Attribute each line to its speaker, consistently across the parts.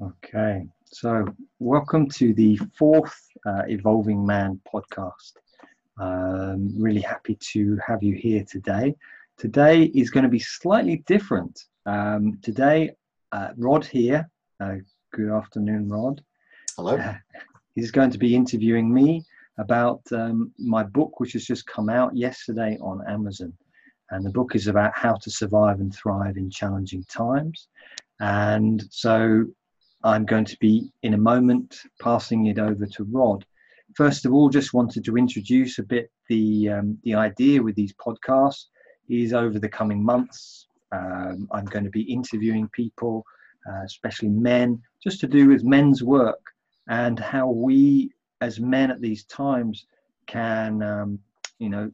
Speaker 1: Okay, so welcome to the fourth uh, Evolving Man podcast. Um, really happy to have you here today. Today is going to be slightly different. Um, today, uh, Rod here. Uh, good afternoon, Rod.
Speaker 2: Hello.
Speaker 1: he's going to be interviewing me about um, my book, which has just come out yesterday on Amazon. And the book is about how to survive and thrive in challenging times. And so I'm going to be in a moment passing it over to Rod. First of all, just wanted to introduce a bit the um, the idea with these podcasts is over the coming months. Um, I'm going to be interviewing people, uh, especially men, just to do with men's work and how we as men at these times can, um, you know,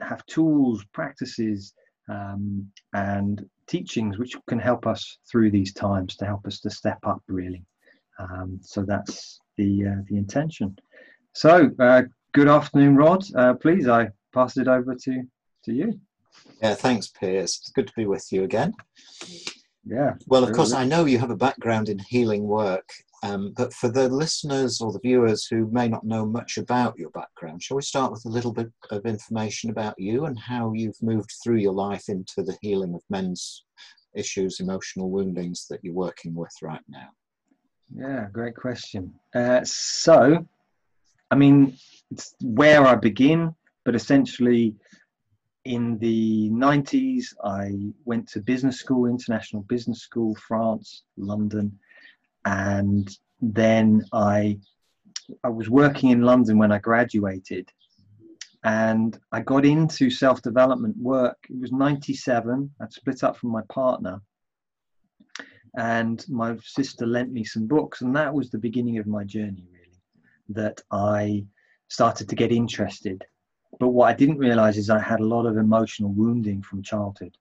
Speaker 1: have tools, practices, um, and teachings which can help us through these times to help us to step up really. Um, so that's the uh, the intention. So uh, good afternoon rod. Uh, please i pass it over to to you.
Speaker 2: Yeah thanks piers. It's good to be with you again.
Speaker 1: Yeah
Speaker 2: well of course i know you have a background in healing work um, but for the listeners or the viewers who may not know much about your background, shall we start with a little bit of information about you and how you've moved through your life into the healing of men's issues, emotional woundings that you're working with right now?
Speaker 1: Yeah, great question. Uh, so, I mean, it's where I begin, but essentially, in the 90s, I went to business school, international business school, France, London and then I I was working in London when I graduated, and I got into self development work. It was '97. I'd split up from my partner, and my sister lent me some books, and that was the beginning of my journey. Really, that I started to get interested. But what I didn't realize is I had a lot of emotional wounding from childhood.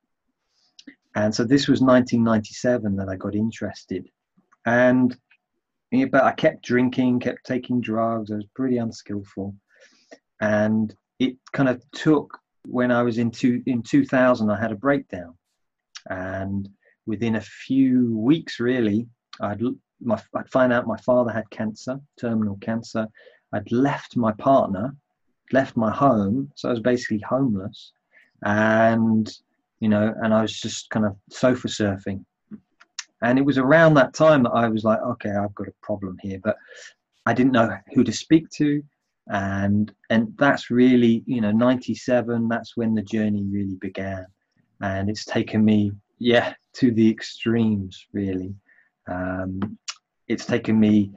Speaker 1: And so this was 1997 that I got interested and but I kept drinking, kept taking drugs. I was pretty unskillful, and it kind of took when I was in two in 2000. I had a breakdown, and within a few weeks, really, I'd my, I'd find out my father had cancer, terminal cancer. I'd left my partner, left my home, so I was basically homeless, and you know, and I was just kind of sofa surfing and it was around that time that I was like, okay, I've got a problem here, but I didn't know who to speak to. And and that's really, you know, 97, that's when the journey really began. And it's taken me, yeah, to the extremes, really. Um, it's taken me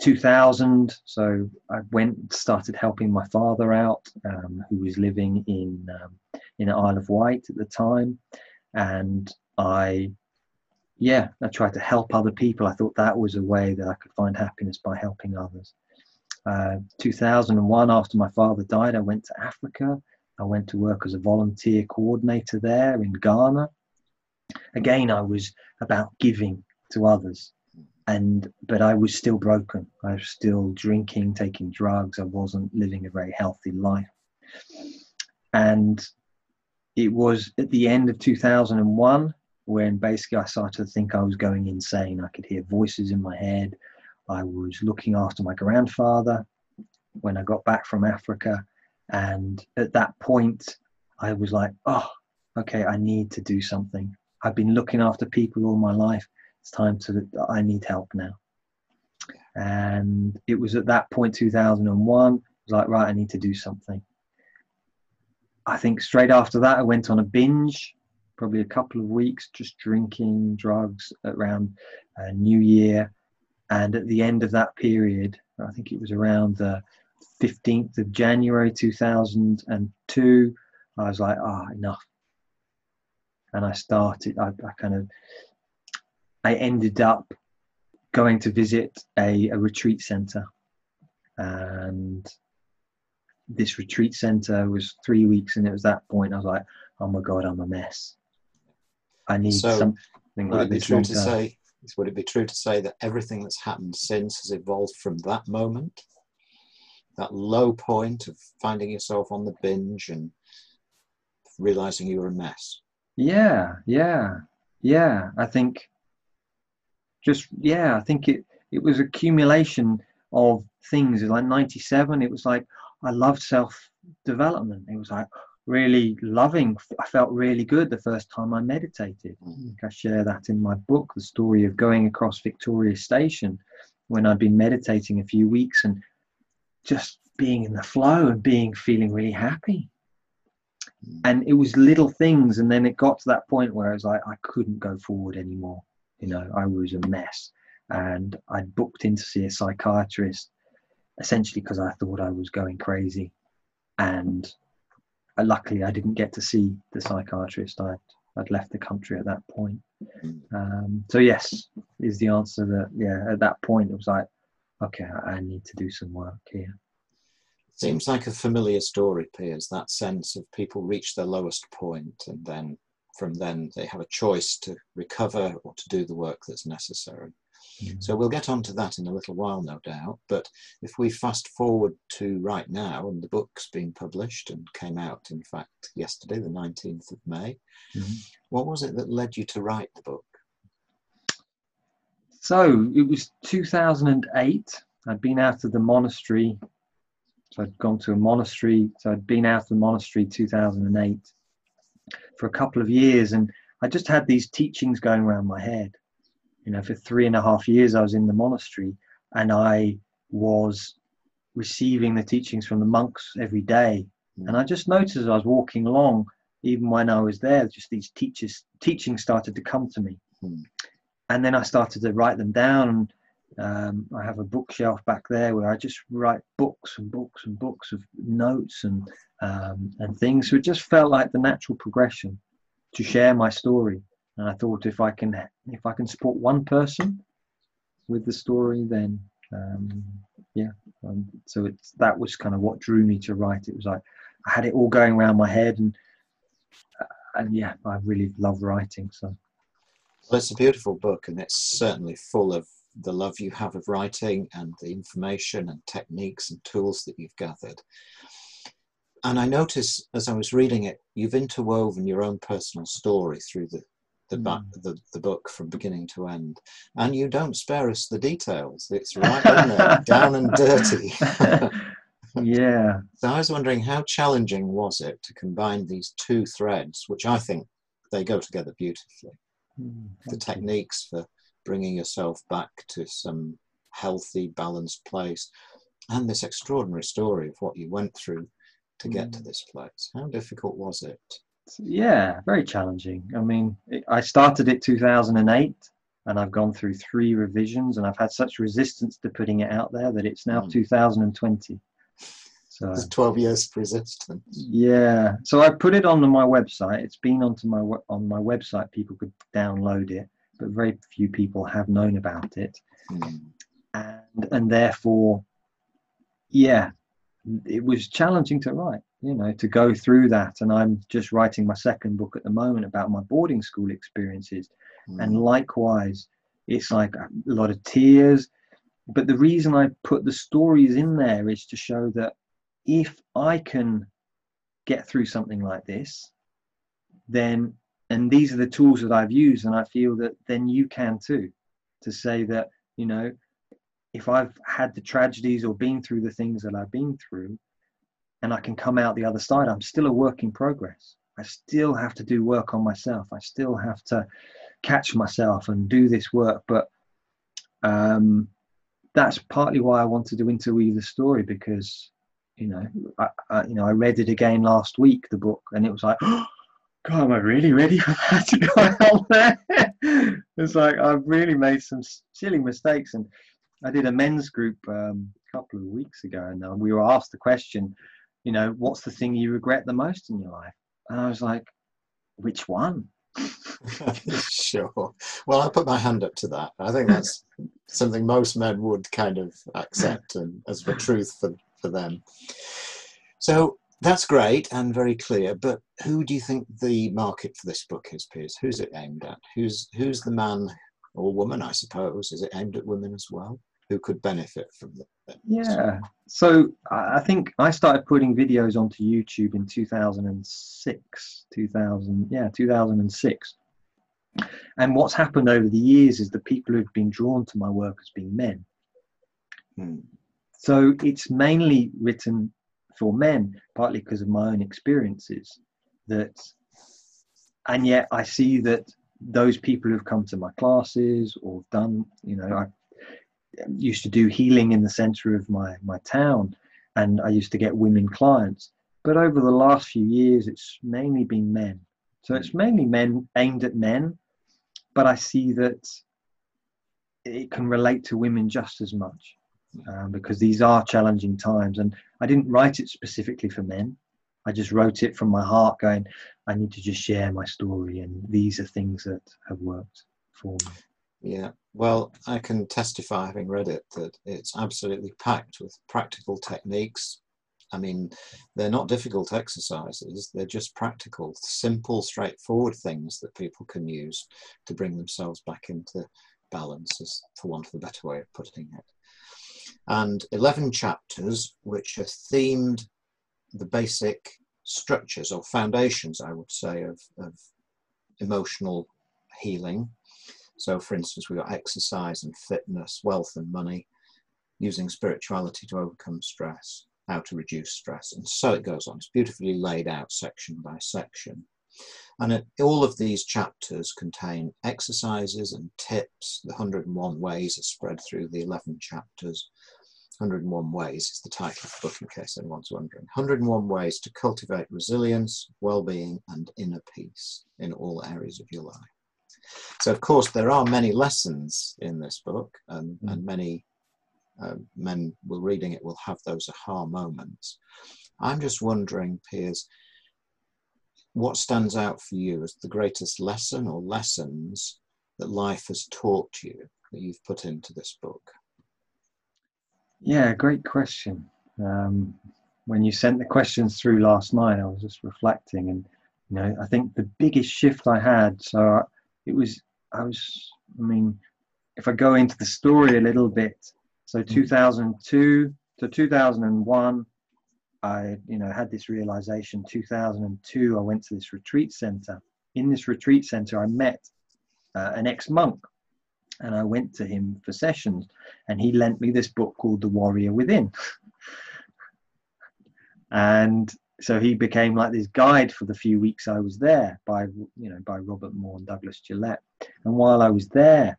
Speaker 1: 2000 so i went started helping my father out um, who was living in um, in isle of wight at the time and i yeah, I tried to help other people. I thought that was a way that I could find happiness by helping others. Uh, 2001, after my father died, I went to Africa. I went to work as a volunteer coordinator there in Ghana. Again, I was about giving to others, and but I was still broken. I was still drinking, taking drugs. I wasn't living a very healthy life, and it was at the end of 2001 when basically I started to think I was going insane. I could hear voices in my head. I was looking after my grandfather when I got back from Africa. And at that point, I was like, oh, okay, I need to do something. I've been looking after people all my life. It's time to, I need help now. And it was at that point, 2001, I was like, right, I need to do something. I think straight after that, I went on a binge probably a couple of weeks just drinking drugs around uh, New Year. And at the end of that period, I think it was around the 15th of January 2002, I was like, ah, oh, enough. And I started, I, I, kind of, I ended up going to visit a, a retreat center. And this retreat center was three weeks. And it was that point I was like, oh my God, I'm a mess. I need so something
Speaker 2: would
Speaker 1: like
Speaker 2: it be true to say? Would it be true to say that everything that's happened since has evolved from that moment, that low point of finding yourself on the binge and realizing you were a mess?
Speaker 1: Yeah, yeah, yeah. I think just yeah, I think it it was accumulation of things. Like '97, it was like I loved self development. It was like really loving. I felt really good the first time I meditated.
Speaker 2: Mm.
Speaker 1: I share that in my book, the story of going across Victoria Station when I'd been meditating a few weeks and just being in the flow and being feeling really happy.
Speaker 2: Mm.
Speaker 1: And it was little things, and then it got to that point where I was like, I couldn't go forward anymore. You know, I was a mess, and I booked in to see a psychiatrist, essentially because I thought I was going crazy, and luckily I didn't get to see the psychiatrist. I'd I'd left the country at that point. Um, so yes, is the answer that yeah. At that point, it was like, okay, I I need to do some work here.
Speaker 2: Seems like a familiar story, Piers, that sense of people reach their lowest point and then from then they have a choice to recover or to do the work that's necessary. So we'll get on to that in a little while, no doubt. But if we fast forward to right now, and the book's being published and came out, in fact, yesterday, the 19th of May,
Speaker 1: Mhm.
Speaker 2: what was it that led you to write the book?
Speaker 1: So it was 2008. I'd been out of the monastery. So I'd gone to a monastery. So I'd been out of the monastery 2008 for a couple of years. And I just had these teachings going around my head. You know, for three and a half years, I was in the monastery and I was receiving the teachings from the monks every day. And I just noticed as I was walking along, even when I was there, just these teachers teachings started to come to me.
Speaker 2: Hmm.
Speaker 1: And then I started to write them down. Um, I have a bookshelf back there where I just write books and books and books of notes and um, and things. So it just felt like the natural progression to share my story. And I thought if I can if I can support one person with the story, then um, yeah. Um, so it's that was kind of what drew me to write. It was like I had it all going around my head, and uh, and yeah, I really love writing. So
Speaker 2: Well, it's a beautiful book, and it's certainly full of the love you have of writing and the information and techniques and tools that you've gathered. And I notice as I was reading it, you've interwoven your own personal story through the the, back, the the book from beginning to end, and you don't spare us the details. It's right in there, down and dirty.
Speaker 1: yeah.
Speaker 2: So I was wondering how challenging was it to combine these two threads, which I think they go together beautifully
Speaker 1: Mm,
Speaker 2: the
Speaker 1: thank you.
Speaker 2: techniques for bringing yourself back to some healthy, balanced place, and this extraordinary story of what you went through to get to
Speaker 1: Mm.
Speaker 2: this place. How difficult was it?
Speaker 1: Yeah, very challenging. I mean, it, I started it 2008 and I've gone through three revisions and I've had such resistance to putting it out there that it's now
Speaker 2: Mm.
Speaker 1: 2020. So
Speaker 2: There's 12 years of resistance.
Speaker 1: yeah, so I put it on my website. It's been onto my on my website. People could download it, but very few people have known about it.
Speaker 2: Mm.
Speaker 1: and and therefore yeah it was challenging to write you know to go through that. And i'm just writing my second book at the moment about my boarding school experiences. And
Speaker 2: Mm.
Speaker 1: likewise it's like a lot of tears. But the reason i put the stories in there is to show that if i can get through something like this then and these are the tools that i've used and i feel that then you can too to say that you know if i've had the tragedies or been through the things that i've been through and i can come out the other side i'm still a work in progress i still have to do work on myself i still have to catch myself and do this work but um, that's partly why i wanted to interweave the story because you know I, I you know i read it again last week the book and it was like God, am I really ready for that to go out there? it's like I've really made some silly mistakes, and I did a men's group um, a couple of weeks ago, and uh, we were asked the question, you know, what's the thing you regret the most in your life? And I was like, which one?
Speaker 2: sure. Well, I put my hand up to that. I think that's something most men would kind of accept and as the truth for, for them. So that's great and very clear. But who do you think the market for this book is, Piers? Who's it aimed at? Who's who's the man or woman? I suppose is it aimed at women as well? Who could benefit from it?
Speaker 1: Yeah. So I I think I started putting videos onto YouTube in 2006, 2000, yeah, 2006. And what's happened over the years is the people who've been drawn to my work has been men.
Speaker 2: Hmm.
Speaker 1: So it's mainly written for men, partly because of my own experiences. That, and yet I see that those people who've come to my classes or done, you know, I used to do healing in the center of my my town, and I used to get women clients. But over the last few years, it's mainly been men. So it's mainly men aimed at men, but I see that it can relate to women just as much um, because these are challenging times. And I didn't write it specifically for men. I just wrote it from my heart, going, I need to just share my story, and these are things that have worked for me.
Speaker 2: Yeah, well, I can testify, having read it, that it's absolutely packed with practical techniques. I mean, they're not difficult exercises, they're just practical, simple, straightforward things that people can use to bring themselves back into balance, as, for want of a better way of putting it and 11 chapters which are themed the basic structures or foundations, I would say, of, of emotional healing. So, for instance, we've got exercise and fitness, wealth and money, using spirituality to overcome stress, how to reduce stress, and so it goes on. It's beautifully laid out section by section. And it, all of these chapters contain exercises and tips. The 101 ways are spread through the 11 chapters. 101 Ways is the title of the book, in case anyone's wondering. 101 Ways to Cultivate Resilience, Well-Being, and Inner Peace in all areas of your life. So, of course, there are many lessons in this book, and, mm. and many uh, men will reading it will have those aha moments. I'm just wondering, Piers, what stands out for you as the greatest lesson or lessons that life has taught you that you've put into this book?
Speaker 1: Yeah, great question. Um, when you sent the questions through last night, I was just reflecting, and you know, I think the biggest shift I had. So it was, I was, I mean, if I go into the story a little bit, so mm. 2002 to 2001, I, you know, had this realization. 2002, I went to this retreat center. In this retreat center, I met uh, an ex-monk and I went to him for sessions, and he lent me this book called The Warrior Within. and so he became like this guide for the few weeks I was there by you know by Robert Moore and Douglas Gillette. And while I was there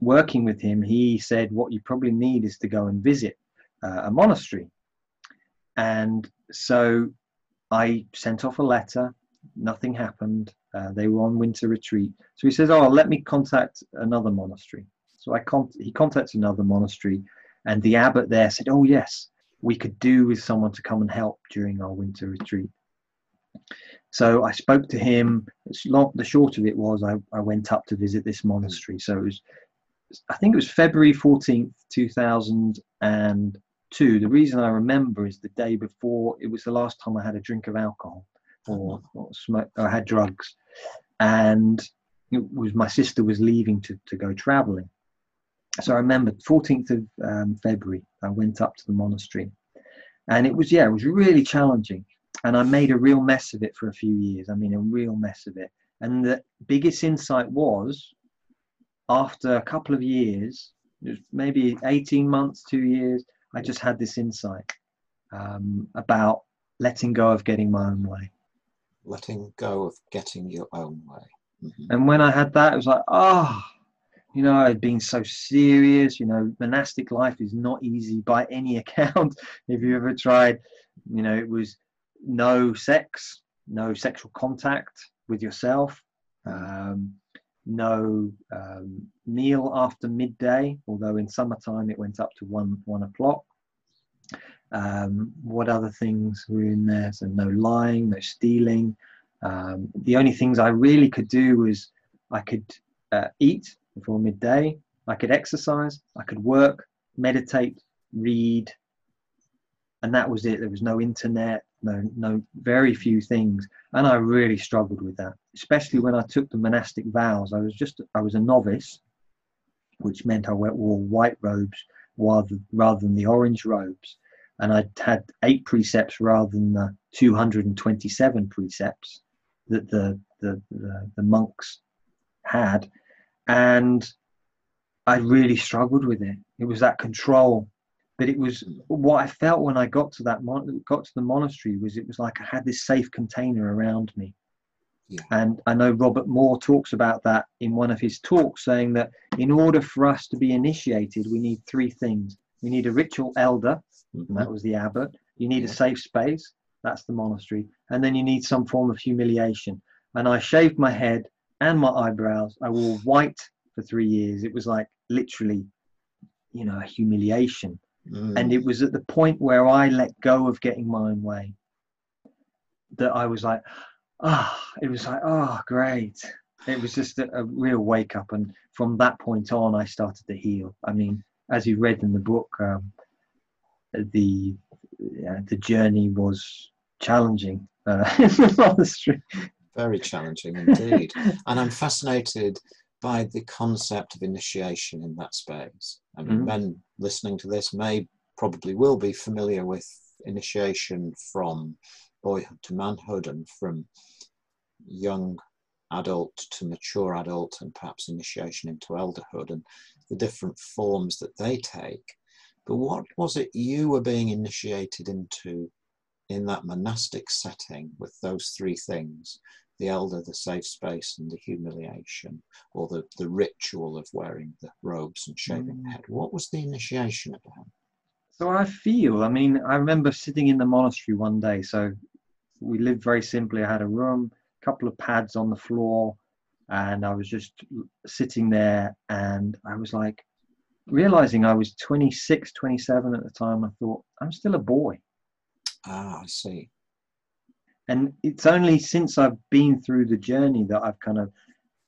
Speaker 1: working with him, he said what you probably need is to go and visit uh, a monastery. And so I sent off a letter. Nothing happened. Uh, they were on winter retreat. So he says, "Oh, let me contact another monastery." So I con- he contacts another monastery, and the abbot there said, "Oh yes, we could do with someone to come and help during our winter retreat." So I spoke to him. the short of it was I, I went up to visit this monastery. So it was, I think it was February 14th, 2002. The reason I remember is the day before, it was the last time I had a drink of alcohol or, or smoke, or had drugs and it was my sister was leaving to, to go traveling. So I remember 14th of um, February, I went up to the monastery, and it was yeah, it was really challenging, and I made a real mess of it for a few years. I mean, a real mess of it. And the biggest insight was, after a couple of years, maybe 18 months, two years, I just had this insight um, about letting go of getting my own way
Speaker 2: letting go of getting your own way.
Speaker 1: Mm-hmm. And when I had that, it was like, oh, you know, I'd been so serious. You know, monastic life is not easy by any account. if you ever tried, you know, it was no sex, no sexual contact with yourself, um, no um, meal after midday, although in summertime it went up to one one o'clock. Um, what other things were in there? So no lying, no stealing. Um, the only things I really could do was I could uh, eat before midday, I could exercise, I could work, meditate, read, and that was it. There was no internet, no, no, very few things, and I really struggled with that, especially when I took the monastic vows. I was just, I was a novice, which meant I wore white robes rather rather than the orange robes, and I'd had eight precepts rather than the 227 precepts that the, the, the, the monks had, and I really struggled with it. It was that control, but it was what I felt when I got to that mon- got to the monastery was it was like I had this safe container around me.
Speaker 2: Yeah.
Speaker 1: And I know Robert Moore talks about that in one of his talks, saying that in order for us to be initiated, we need three things. We need a ritual elder,
Speaker 2: Mhm.
Speaker 1: and that was the abbot. You need
Speaker 2: Yeah.
Speaker 1: a safe space, that's the monastery. And then you need some form of humiliation. And I shaved my head and my eyebrows. I wore white for three years. It was like literally, you know, a humiliation.
Speaker 2: Mm.
Speaker 1: And it was at the point where I let go of getting my own way that I was like, ah, it was like, oh, great. It was just a, a real wake up. And from that point on, I started to heal. I mean, as you read in the book, um, the the journey was challenging uh, in the monastery.
Speaker 2: Very challenging indeed. and I'm fascinated by the concept of initiation in that space. I mean,
Speaker 1: Mhm.
Speaker 2: men listening to this may probably will be familiar with initiation from boyhood to manhood and from young adult to mature adult and perhaps initiation into elderhood and the different forms that they take. But what was it you were being initiated into in that monastic setting with those three things the elder, the safe space, and the humiliation, or the, the ritual of wearing the robes and shaving the
Speaker 1: Mm.
Speaker 2: head? What was the initiation about?
Speaker 1: So I feel, I mean, I remember sitting in the monastery one day. So we lived very simply. I had a room, a couple of pads on the floor, and I was just sitting there. And I was like, realizing I was 26, 27 at the time. I thought, I'm still a boy.
Speaker 2: Ah, I see.
Speaker 1: And it's only since I've been through the journey that I've kind of,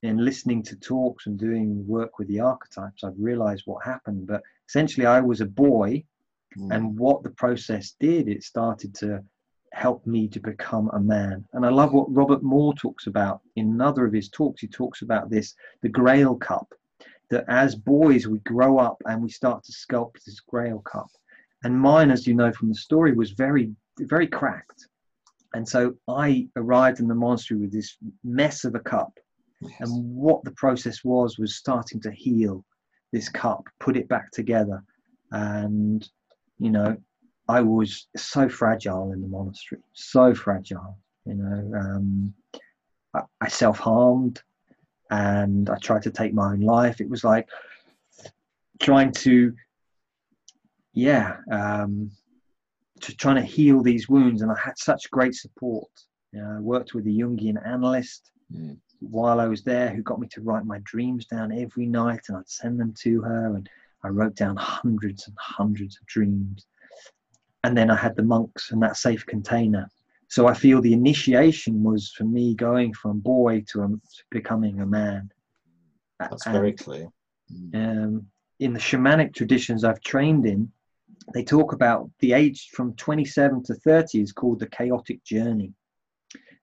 Speaker 1: in listening to talks and doing work with the archetypes, I've realized what happened. But essentially, I was a boy
Speaker 2: Mm.
Speaker 1: and what the process did it started to help me to become a man and i love what robert moore talks about in another of his talks he talks about this the grail cup that as boys we grow up and we start to sculpt this grail cup and mine as you know from the story was very very cracked and so i arrived in the monastery with this mess of a cup.
Speaker 2: Yes.
Speaker 1: and what the process was was starting to heal this cup put it back together. And you know i was so fragile in the monastery so fragile you know um, I, I self-harmed and i tried to take my own life. It was like trying to yeah um, to trying to heal these wounds and i had such great support you know, i worked with a jungian analyst
Speaker 2: Mm.
Speaker 1: while I was there who got me to write my dreams down every night and I'd send them to her and I wrote down hundreds and hundreds of dreams. And then I had the monks and that safe container. So I feel the initiation was for me going from boy to, um, to becoming a man.
Speaker 2: That's
Speaker 1: And,
Speaker 2: very clear. Mm.
Speaker 1: um, in the shamanic traditions I've trained in, they talk about the age from 27 to 30 is called the chaotic journey.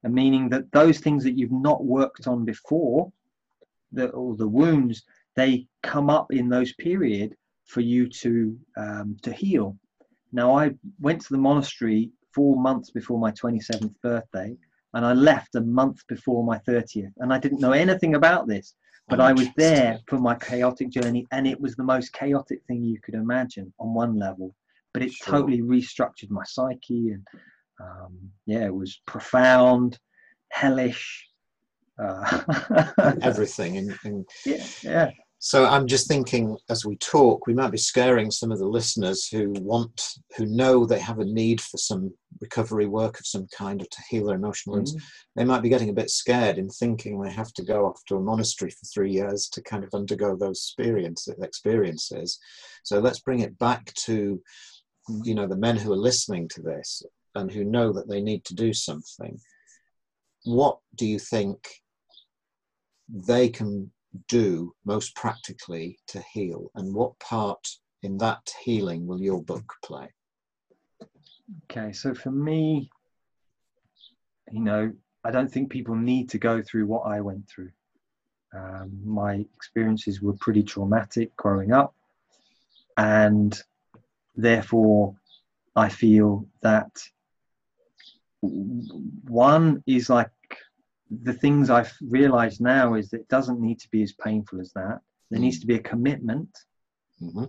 Speaker 1: And meaning that those things that you've not worked on before, the, or the wounds, they come up in those period for you to um, to heal. Now I went to the monastery four months before my 27th birthday, and I left a month before my 30th, and I didn't know anything about this but I was there for my chaotic journey, and it was the most chaotic thing you could imagine on one level. But it
Speaker 2: Sure.
Speaker 1: totally restructured my psyche, and um, yeah, it was profound, hellish. Uh,
Speaker 2: Everything. And, and
Speaker 1: yeah, yeah.
Speaker 2: So I'm just thinking as we talk, we might be scaring some of the listeners who want, who know they have a need for some recovery work of some kind or to heal their emotional wounds.
Speaker 1: Mm.
Speaker 2: They might be getting a bit scared in thinking they have to go off to a monastery for three years to kind of undergo those experience, experiences. So let's bring it back to, you know, the men who are listening to this and who know that they need to do something. What do you think they can do most practically to heal, and what part in that healing will your book play?
Speaker 1: Okay, so for me, you know, I don't think people need to go through what I went through. Um, my experiences were pretty traumatic growing up, and therefore, I feel that one is like the things I've realized now is that it doesn't need to be as painful as that. There needs to be a commitment.
Speaker 2: hmm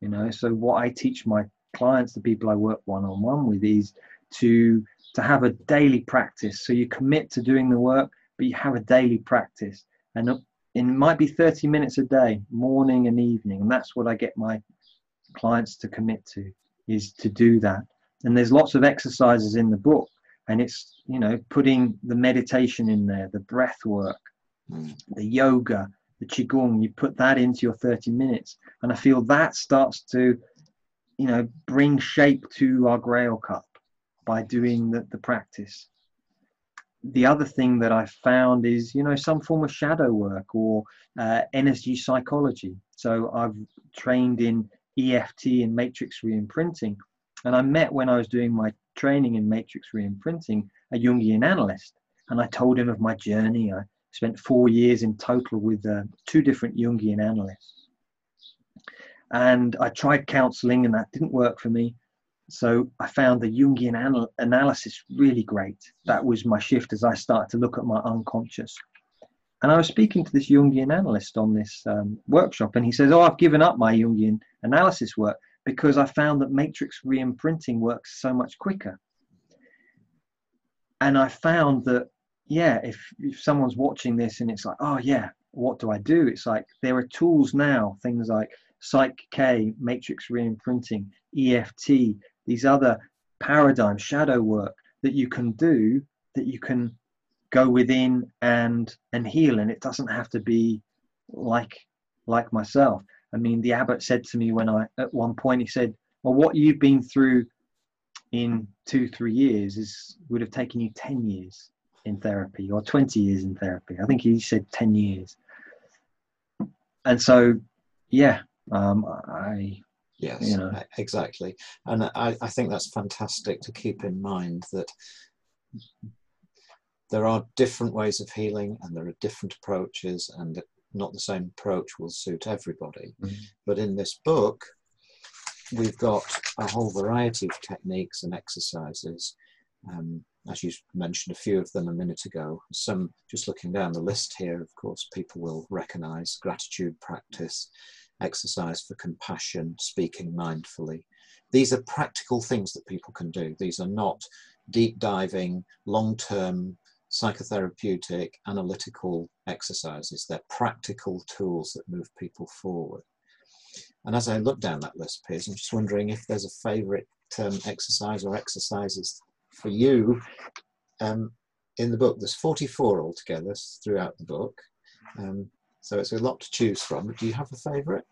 Speaker 1: You know, so what I teach my clients, the people I work one on one with, is to to have a daily practice. So you commit to doing the work, but you have a daily practice, and it might be 30 minutes a day, morning and evening, and that's what I get my clients to commit to is to do that. And there's lots of exercises in the book, and it's you know putting the meditation in there, the breath work,
Speaker 2: Mm.
Speaker 1: the yoga, the qigong. You put that into your 30 minutes, and I feel that starts to you know bring shape to our Grail cup by doing the, the practice. The other thing that I found is you know some form of shadow work or uh, energy psychology. So I've trained in EFT and matrix reimprinting. And I met when I was doing my training in matrix reimprinting a Jungian analyst. And I told him of my journey. I spent four years in total with uh, two different Jungian analysts. And I tried counseling and that didn't work for me. So I found the Jungian anal- analysis really great. That was my shift as I started to look at my unconscious. And I was speaking to this Jungian analyst on this um, workshop, and he says, Oh, I've given up my Jungian analysis work because I found that matrix reimprinting works so much quicker. And I found that, yeah, if, if someone's watching this and it's like, oh, yeah, what do I do? It's like there are tools now, things like Psych K, matrix reimprinting, EFT, these other paradigms, shadow work that you can do that you can go within and and heal and it doesn't have to be like like myself i mean the abbot said to me when i at one point he said well what you've been through in two three years is would have taken you 10 years in therapy or 20 years in therapy i think he said 10 years and so yeah um i
Speaker 2: Yes,
Speaker 1: You know.
Speaker 2: exactly. And I, I think that's fantastic to keep in mind that there are different ways of healing and there are different approaches, and not the same approach will suit everybody.
Speaker 1: Mhm.
Speaker 2: But in this book, we've got a whole variety of techniques and exercises. Um, as you mentioned a few of them a minute ago, some just looking down the list here, of course, people will recognize gratitude practice, exercise for compassion, speaking mindfully. These are practical things that people can do. These are not deep diving, long term psychotherapeutic, analytical exercises. They're practical tools that move people forward. And as I look down that list, Piers, I'm just wondering if there's a favourite um, exercise or exercises for you um, in the book. There's 44 altogether throughout the book. Um, so it's a lot to choose from. Do you have a favourite?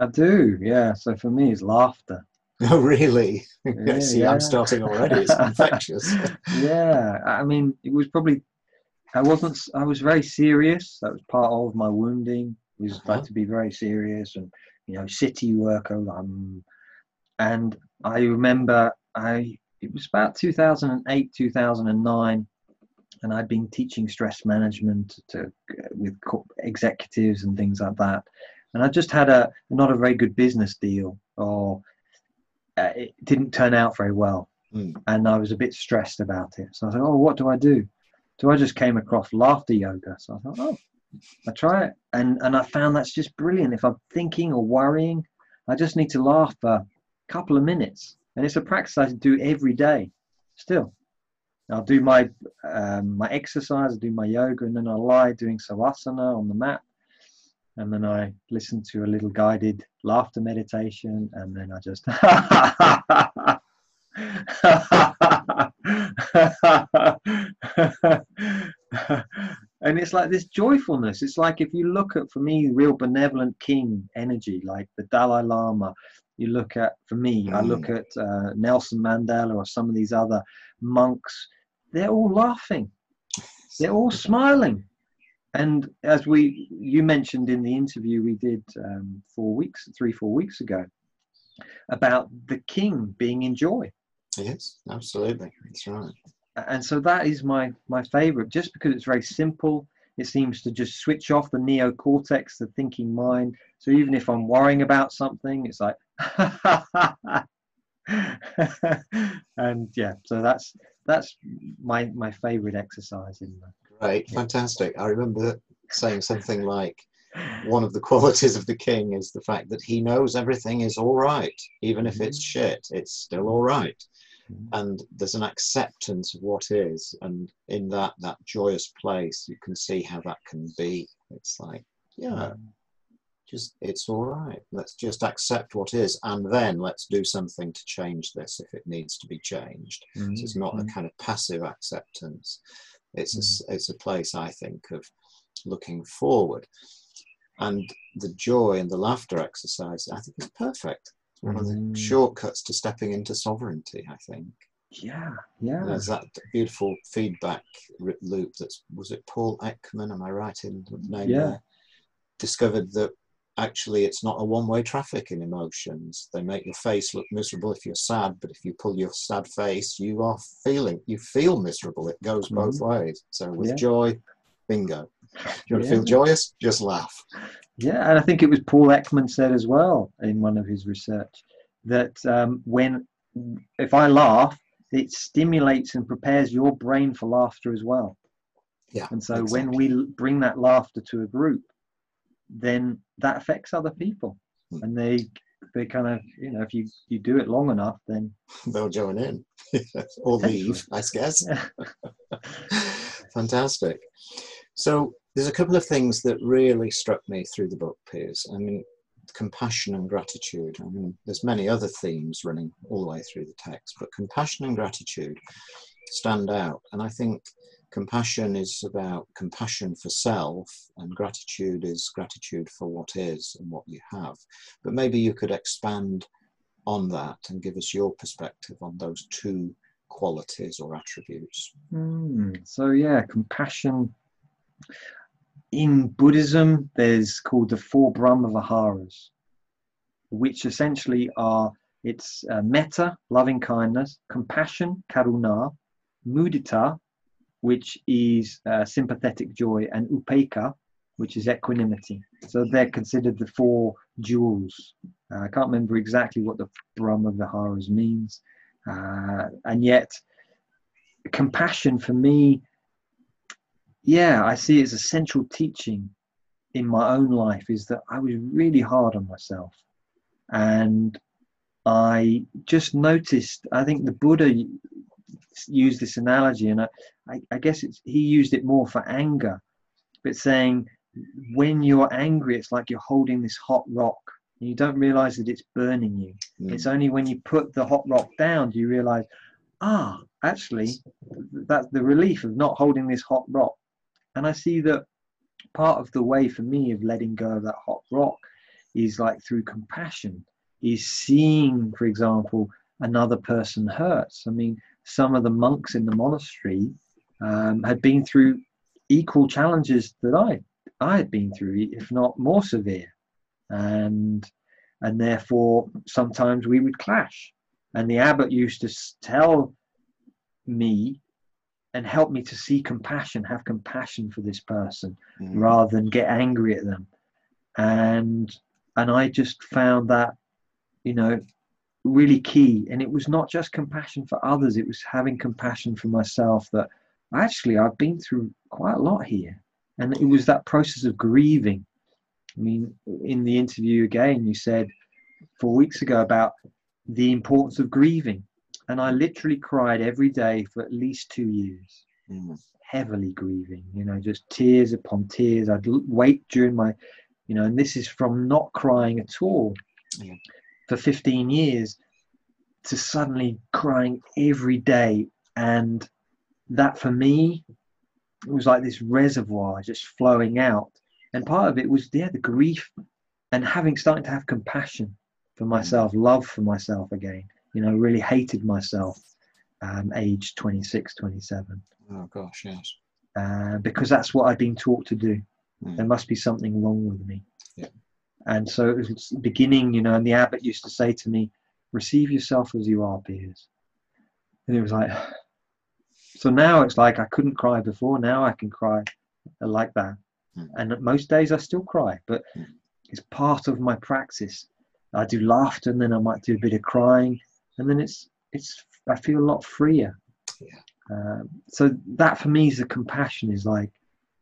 Speaker 1: i do yeah so for me it's laughter
Speaker 2: Oh, really? See,
Speaker 1: yeah.
Speaker 2: I'm starting already. It's infectious.
Speaker 1: yeah i mean it was probably i wasn't I was very serious that was part of my wounding was
Speaker 2: Uh-huh.
Speaker 1: like to be very serious and you know city worker um, and i remember i it was about 2008 2009 and i'd been teaching stress management to with co- executives and things like that and i just had a not a very good business deal or uh, it didn't turn out very well
Speaker 2: Hmm.
Speaker 1: and I was a bit stressed about it. So I thought, oh, what do I do? So I just came across laughter yoga. So I thought, oh, I try it, and and I found that's just brilliant. If I'm thinking or worrying, I just need to laugh for a couple of minutes, and it's a practice I do every day. Still, I'll do my um, my exercise, I do my yoga, and then I lie doing savasana on the mat, and then I listen to a little guided laughter meditation, and then I just. and it's like this joyfulness. It's like if you look at, for me, real benevolent king energy, like the Dalai Lama. You look at, for me, I look at uh, Nelson Mandela or some of these other monks. They're all laughing. They're all smiling. And as we, you mentioned in the interview we did um, four weeks, three, four weeks ago, about the king being in joy.
Speaker 2: Yes, absolutely. That's right.
Speaker 1: and so that is my my favorite just because it's very simple it seems to just switch off the neocortex the thinking mind so even if i'm worrying about something it's like and yeah so that's that's my my favorite exercise in the
Speaker 2: Right, fantastic. I remember saying something like, one of the qualities of the king is the fact that he knows everything is all right, even if it's
Speaker 1: Mm-hmm.
Speaker 2: shit, it's still all right.
Speaker 1: Mhm.
Speaker 2: And there's an acceptance of what is, and in that that joyous place, you can see how that can be. It's like, yeah, just it's all right. Let's just accept what is, and then let's do something to change this if it needs to be changed. So it's not a kind of passive acceptance. It's a, s- it's a place I think of looking forward, and the joy and the laughter exercise I think is perfect. It's one of the
Speaker 1: Mm.
Speaker 2: shortcuts to stepping into sovereignty. I think
Speaker 1: Yeah, yeah.
Speaker 2: there's that beautiful feedback loop. That's was it Paul Ekman? Am I right in the name?
Speaker 1: Yeah.
Speaker 2: there? Discovered that actually it's not a one-way traffic in emotions. They make your face look miserable if you're sad, but if you pull your sad face, you are feeling you feel miserable. It goes both ways. So with
Speaker 1: Yeah.
Speaker 2: joy, bingo. Do you want to feel joyous? Just laugh.
Speaker 1: Yeah, and I think it was Paul Ekman said as well in one of his research that um, when if I laugh, it stimulates and prepares your brain for laughter as well.
Speaker 2: Yeah.
Speaker 1: And so
Speaker 2: exactly.
Speaker 1: when we bring that laughter to a group, then that affects other people,
Speaker 2: Hmm.
Speaker 1: and they they kind of you know if you you do it long enough, then
Speaker 2: they'll join in or leave, I guess. Fantastic. So there's a couple of things that really struck me through the book, Piers. I mean, compassion and gratitude. I mean, there's many other themes running all the way through the text, but compassion and gratitude stand out. And I think compassion is about compassion for self, and gratitude is gratitude for what is and what you have. But maybe you could expand on that and give us your perspective on those two qualities or attributes.
Speaker 1: Hmm, so yeah, compassion. In Buddhism, there's called the four Brahmaviharas, which essentially are it's uh, metta, loving kindness, compassion, karuna, mudita, which is uh, sympathetic joy, and upekkha, which is equanimity. So they're considered the four jewels. Uh, I can't remember exactly what the Brahma Viharas means, uh, and yet compassion for me, yeah, I see as a central teaching in my own life is that I was really hard on myself. And I just noticed, I think the Buddha used this analogy, and I, I, I guess it's, he used it more for anger, but saying when you're angry, it's like you're holding this hot rock and you don't realize that it's burning you.
Speaker 2: Mm.
Speaker 1: It's only when you put the hot rock down do you realize, ah, actually, that's the relief of not holding this hot rock. And I see that part of the way for me of letting go of that hot rock is like through compassion, is seeing, for example, another person hurts. I mean, some of the monks in the monastery um, had been through equal challenges that I I had been through, if not more severe, and and therefore sometimes we would clash. And the abbot used to tell me and help me to see compassion, have compassion for this person,
Speaker 2: Mm.
Speaker 1: rather than get angry at them. And and I just found that, you know, really key. And it was not just compassion for others; it was having compassion for myself. That actually I've been through quite a lot here, and it was that process of grieving. I mean, in the interview again, you said four weeks ago about the importance of grieving, and I literally cried every day for at least two years
Speaker 2: Mm.
Speaker 1: heavily grieving, you know, just tears upon tears. I'd wait during my, you know, and this is from not crying at all
Speaker 2: Yeah.
Speaker 1: For 15 years to suddenly crying every day. And that for me it was like this reservoir just flowing out. And part of it was, yeah, the grief and having starting to have compassion for myself, love for myself again, you know, really hated myself, um, age 26, 27
Speaker 2: Oh gosh, yes.
Speaker 1: uh, because that's what I'd been taught to do.
Speaker 2: Mm.
Speaker 1: There must be something wrong with me.
Speaker 2: Yeah.
Speaker 1: And so it was beginning, you know, and the abbot used to say to me, receive yourself as you are, Piers. And it was like, so now it's like I couldn't cry before. Now I can cry like that.
Speaker 2: Mm.
Speaker 1: And most days I still cry, but
Speaker 2: Mm.
Speaker 1: it's part of my practice. I do laughter and then I might do a bit of crying. And then it's, it's, I feel a lot freer.
Speaker 2: Yeah.
Speaker 1: Um, so that for me is the compassion is like,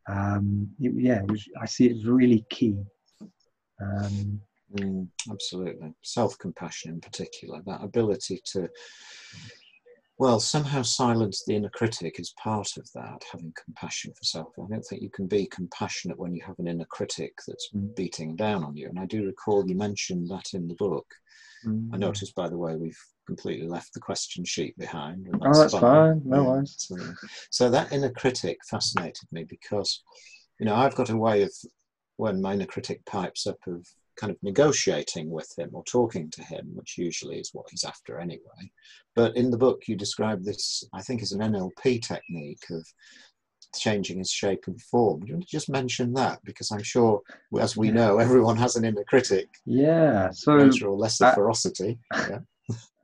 Speaker 1: um, yeah, was, I see it as really key. Um,
Speaker 2: mm, absolutely, self-compassion in particular, that ability to well, somehow silence the inner critic is part of that, having compassion for self. I don't think you can be compassionate when you have an inner critic that's mm. beating down on you. And I do recall you mentioned that in the book. Mm. I noticed, by the way, we've completely left the question sheet behind.
Speaker 1: That's oh, that's fine. fine. No yeah. worries.
Speaker 2: So, so that inner critic fascinated me because, you know, I've got a way of, when minor critic pipes up, of kind of negotiating with him or talking to him, which usually is what he's after anyway. But in the book, you describe this, I think, as an NLP technique of changing his shape and form. Do you want to just mention that? Because I'm sure, as we know, everyone has an inner critic.
Speaker 1: Yeah. So,
Speaker 2: greater or lesser uh, ferocity. Yeah.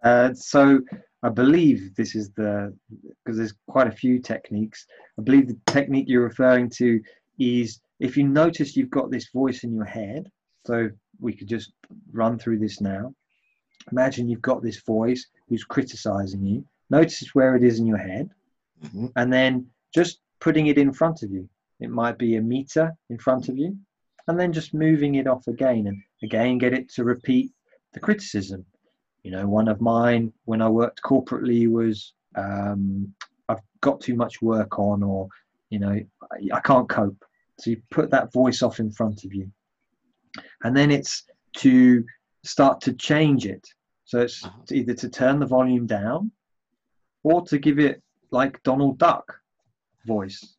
Speaker 1: Uh, so, I believe this is the, because there's quite a few techniques. I believe the technique you're referring to is if you notice you've got this voice in your head, so we could just run through this now. Imagine you've got this voice who's criticizing you. Notice where it is in your head, mm-hmm. and then just putting it in front of you. It might be a meter in front of you, and then just moving it off again and again get it to repeat the criticism. You know, one of mine when I worked corporately was um, I've got too much work on, or you know, I, I can't cope. So you put that voice off in front of you and then it's to start to change it. So it's uh-huh. either to turn the volume down or to give it like Donald Duck voice.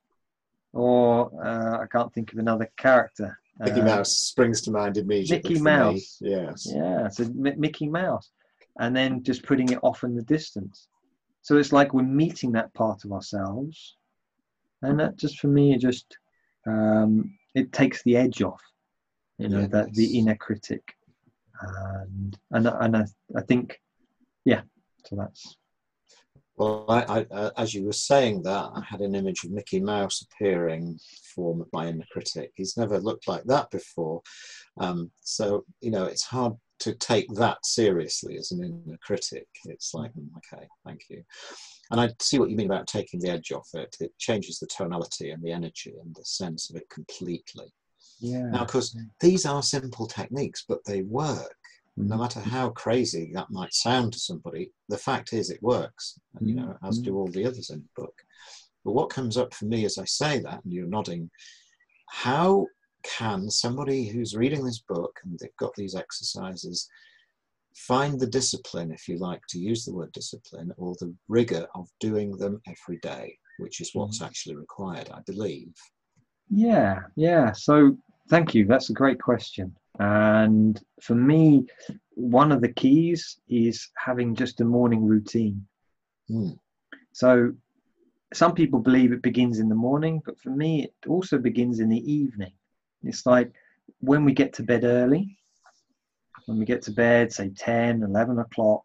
Speaker 1: Or uh, I can't think of another character.
Speaker 2: Mickey uh, Mouse springs to mind immediately.
Speaker 1: Mickey Mouse.
Speaker 2: Me. Yes.
Speaker 1: Yeah, so M- Mickey Mouse. And then just putting it off in the distance. So it's like we're meeting that part of ourselves. And that just for me, it just um, it takes the edge off you know, that the inner critic. And and and I, I think, yeah. So that's.
Speaker 2: Well, I, I, uh, as you were saying that, I had an image of Mickey Mouse appearing form of my inner critic. He's never looked like that before, um, so you know it's hard to take that seriously as an inner critic. It's like, mm, okay, thank you. And I see what you mean about taking the edge off it. It changes the tonality and the energy and the sense of it completely.
Speaker 1: Yeah.
Speaker 2: Now, of course, these are simple techniques, but they work. Mm-hmm. No matter how crazy that might sound to somebody, the fact is it works. And, you know, as do mm-hmm. all the others in the book. But what comes up for me as I say that, and you're nodding, how can somebody who's reading this book and they've got these exercises find the discipline, if you like to use the word discipline, or the rigor of doing them every day, which is what's mm-hmm. actually required, I believe.
Speaker 1: Yeah, yeah. So thank you. That's a great question. And for me, one of the keys is having just a morning routine. Mm. So some people believe it begins in the morning, but for me, it also begins in the evening. It's like when we get to bed early, when we get to bed, say 10, 11 o'clock,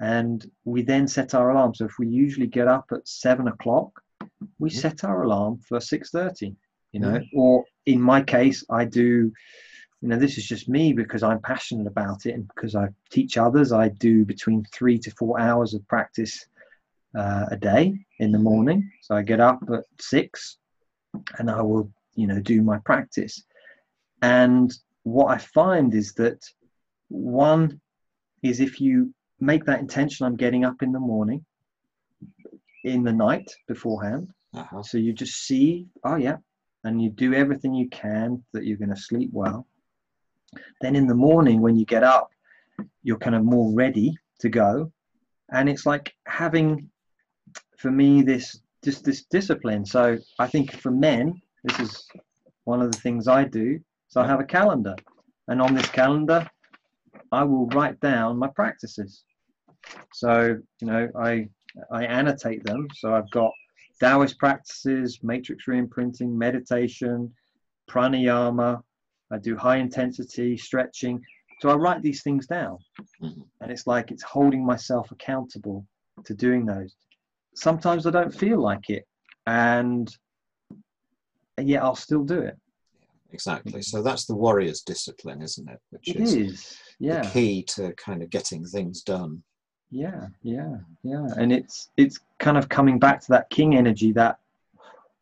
Speaker 1: and we then set our alarm. So if we usually get up at 7 o'clock, we set our alarm for 6.30 you know? Or in my case i do you know this is just me because i'm passionate about it and because i teach others. I do between three to four hours of practice uh, a day in the morning. So i get up at six and i will you know do my practice and what i find is that one is if you make that intention i'm getting up in the morning in the night beforehand uh-huh. so you just see oh yeah and you do everything you can that you're going to sleep well, then in the morning when you get up, you're kind of more ready to go. And it's like having, for me, this just this discipline. So I think for men, this is one of the things I do. So I have a calendar, and on this calendar, I will write down my practices. So you know, I I annotate them. So I've got Taoist practices, matrix reimprinting, meditation, pranayama. I do high intensity stretching. So I write these things down. Mm-hmm. And it's like it's holding myself accountable to doing those. Sometimes I don't feel like it. And, and yet I'll still do it.
Speaker 2: Exactly. So that's the warrior's discipline, isn't it?
Speaker 1: Which it is, is. Yeah.
Speaker 2: the key to kind of getting things done.
Speaker 1: yeah yeah yeah and it's it's kind of coming back to that king energy that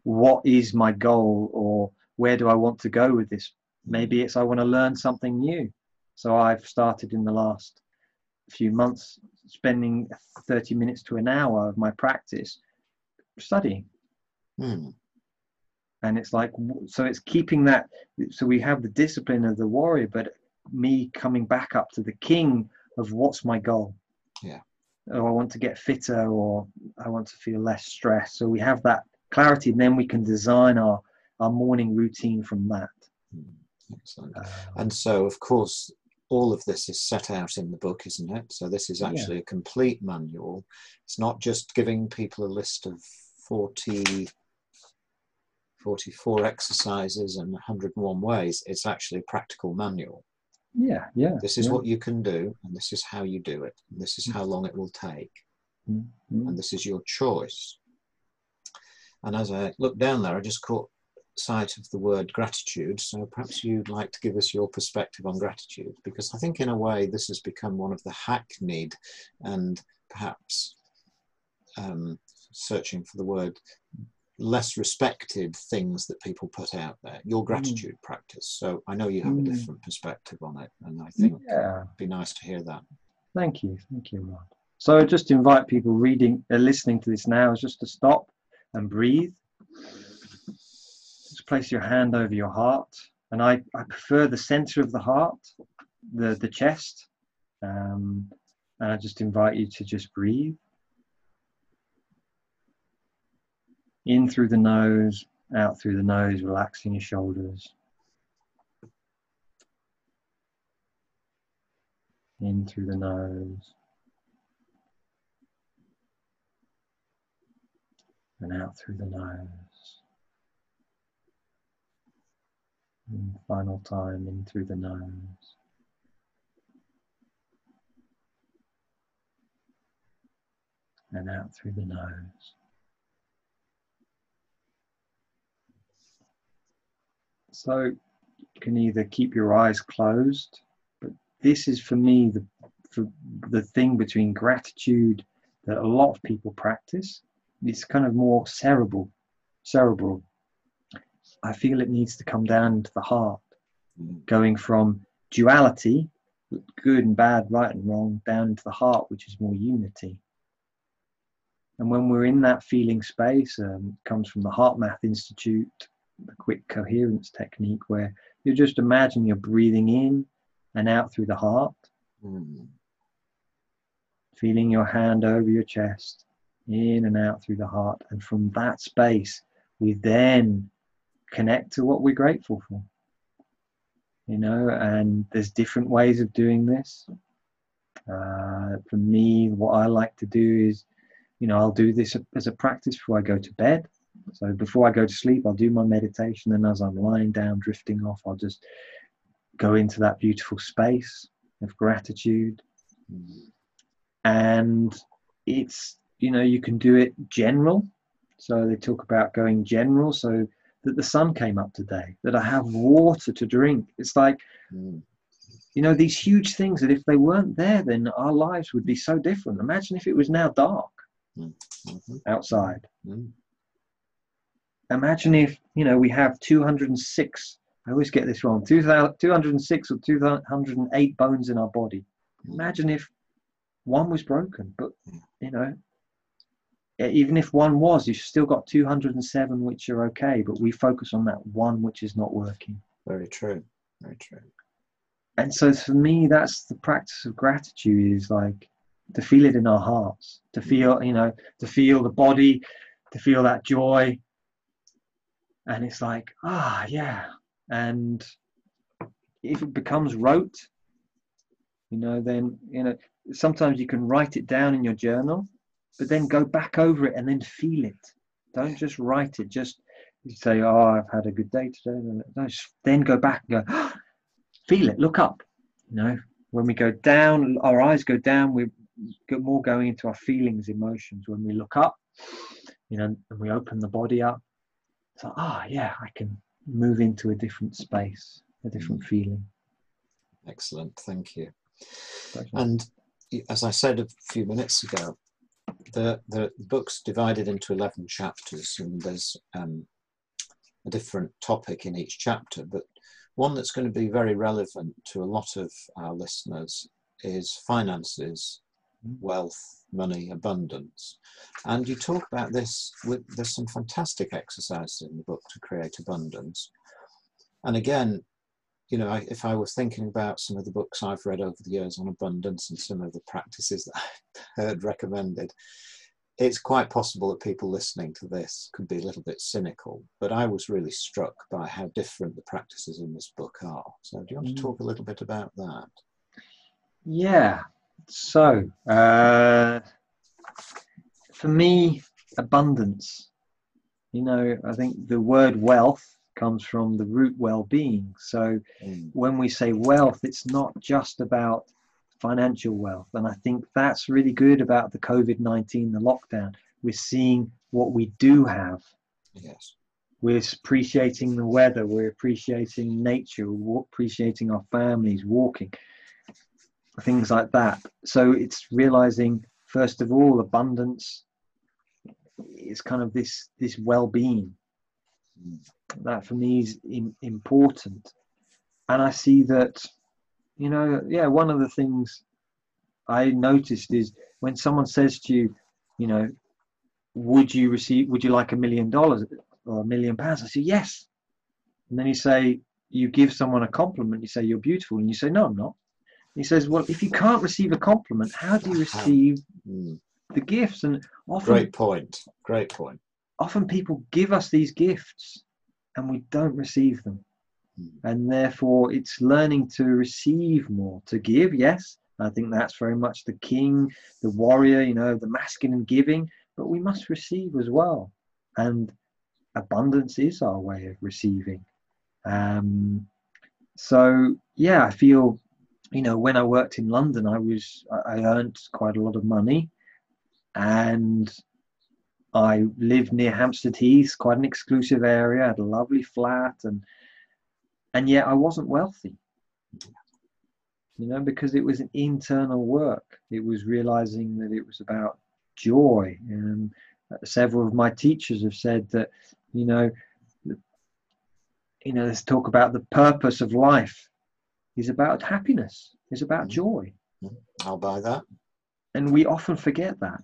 Speaker 1: what is my goal or where do i want to go with this maybe it's i want to learn something new so i've started in the last few months spending 30 minutes to an hour of my practice studying
Speaker 2: Hmm.
Speaker 1: And it's like so it's keeping that so we have the discipline of the warrior but me coming back up to the king of what's my goal
Speaker 2: Yeah.
Speaker 1: oh i want to get fitter or i want to feel less stress so we have that clarity and then we can design our our morning routine from that
Speaker 2: Hmm. Excellent.
Speaker 1: Um,
Speaker 2: And so, of course, all of this is set out in the book, isn't it? So, this is
Speaker 1: Yeah.
Speaker 2: actually a complete manual. It's not just giving people a list of 40, 44 exercises and 101 ways. It's actually a practical manual.
Speaker 1: yeah yeah
Speaker 2: This is
Speaker 1: yeah.
Speaker 2: what you can do, and this is how you do it, and this is how long it will take,
Speaker 1: Mm, mm.
Speaker 2: and this is your choice. And as I looked down there, I just caught sight of the word gratitude. So perhaps you'd like to give us your perspective on gratitude, because I think in a way this has become one of the hackneyed and perhaps um, searching for the word less respected things that people put out there. Your gratitude practice. So I know you have a
Speaker 1: Mm.
Speaker 2: different perspective on it, and I think
Speaker 1: yeah
Speaker 2: it'd be nice to hear that.
Speaker 1: Thank you, thank you, Rod. So I just invite people reading, uh, listening to this now, is just to stop and breathe. Just place your hand over your heart, and I, I prefer the center of the heart, the the chest, um, and I just invite you to just breathe in through the nose, out through the nose, relaxing your shoulders. In through the nose. and out through the nose. And final time in through the nose. And out through the nose. So you can either keep your eyes closed, but this is for me the for the thing between gratitude that a lot of people practice. It's kind of more cerebral cerebral. I feel it needs to come down to the heart
Speaker 2: Mm.
Speaker 1: going from duality good and bad right and wrong down into the heart which is more unity. And when we're in that feeling space um, it comes from the HeartMath Institute the quick coherence technique where you just imagine you're breathing in and out through the heart
Speaker 2: Mm.
Speaker 1: feeling your hand over your chest in and out through the heart. And from that space, we then connect to what we're grateful for. You know, and there's different ways of doing this. Uh, for me, what I like to do is, you know, I'll do this as a practice before I go to bed. So before I go to sleep, I'll do my meditation. And as I'm lying down, drifting off, I'll just go into that beautiful space of gratitude and it's you know you can do it general so they talk about going general so that the sun came up today that i have water to drink it's like you know these huge things that if they weren't there then our lives would be so different imagine if it was now dark
Speaker 2: Mhm.
Speaker 1: outside
Speaker 2: Mm.
Speaker 1: Imagine if you know we have 206 i always get this wrong 2000 206 or 208 bones in our body imagine if one was broken but you know even if one was you've still got 207 which are okay but we focus on that one which is not working
Speaker 2: Very true. Very true.
Speaker 1: and so for me that's the practice of gratitude is like to feel it in our hearts to feel you know to feel the body to feel that joy and it's like ah yeah. And if it becomes rote you know then you know sometimes you can write it down in your journal but then go back over it and then feel it. Don't just write it just say oh i've had a good day today. Then go back and go feel it look up. You know when we go down our eyes go down we get more going into our feelings emotions. When we look up you know and we open the body up like ah yeah i can move into a different space a different feeling
Speaker 2: Excellent. Thank you.
Speaker 1: Pleasure.
Speaker 2: And as I said a few minutes ago, the, the book's divided into 11 chapters and there's um, a different topic in each chapter, but one that's going to be very relevant to a lot of our listeners is finances, wealth, money, abundance. And you talk about this with there's some fantastic exercises in the book to create abundance. And again, you know, if I was thinking about some of the books I've read over the years on abundance and some of the practices that I've heard recommended, it's quite possible that people listening to this could be a little bit cynical, but I was really struck by how different the practices in this book are. So, do you want to mm. talk a little bit about that?
Speaker 1: Yeah. So, uh, for me, abundance, you know, I think the word wealth comes from the root well being. So, mm. when we say wealth, it's not just about financial wealth. And I think that's really good about the COVID 19, the lockdown. We're seeing what we do have.
Speaker 2: Yes.
Speaker 1: We're appreciating the weather, we're appreciating nature, we're appreciating our families, walking, things like that. So it's realizing, first of all, abundance is kind of this, this well being. That for me is in, important. And I see that you know, yeah, one of the things I noticed is when someone says to you, you know, would you receive, would you like a million dollars or a million pounds? I say, yes. And then you say, you give someone a compliment, you say, you're beautiful. And you say, no, I'm not. He says, well, if you can't receive a compliment, how do you receive mm. the gifts? And
Speaker 2: often, great point. Great point.
Speaker 1: Often people give us these gifts and we don't receive them. Hmm. and therefore it's learning to receive more to give yes i think that's very much the king the warrior you know the masculine giving but we must receive as well and abundance is our way of receiving um, so yeah i feel you know when i worked in london i was i earned quite a lot of money and i lived near hampstead heath quite an exclusive area I had a lovely flat and and yet I wasn't wealthy. You know, because it was an internal work. It was realizing that it was about joy. And several of my teachers have said that, you know, you know, let's talk about the purpose of life is about happiness, is about mm-hmm. joy.
Speaker 2: Mm-hmm. I'll buy that.
Speaker 1: And we often forget that.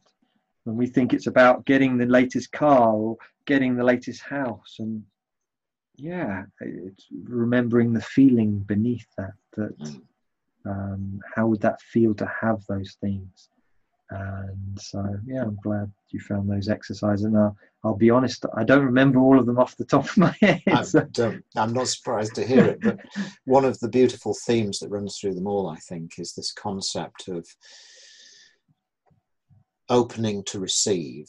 Speaker 1: And we think it's about getting the latest car or getting the latest house. And yeah, it's remembering the feeling beneath that. That mm. um, how would that feel to have those things? And so, yeah, I'm glad you found those exercises. And I'll, I'll be honest, I don't remember all of them off the top of my head.
Speaker 2: So. I'm not surprised to hear it. But one of the beautiful themes that runs through them all, I think, is this concept of opening to receive,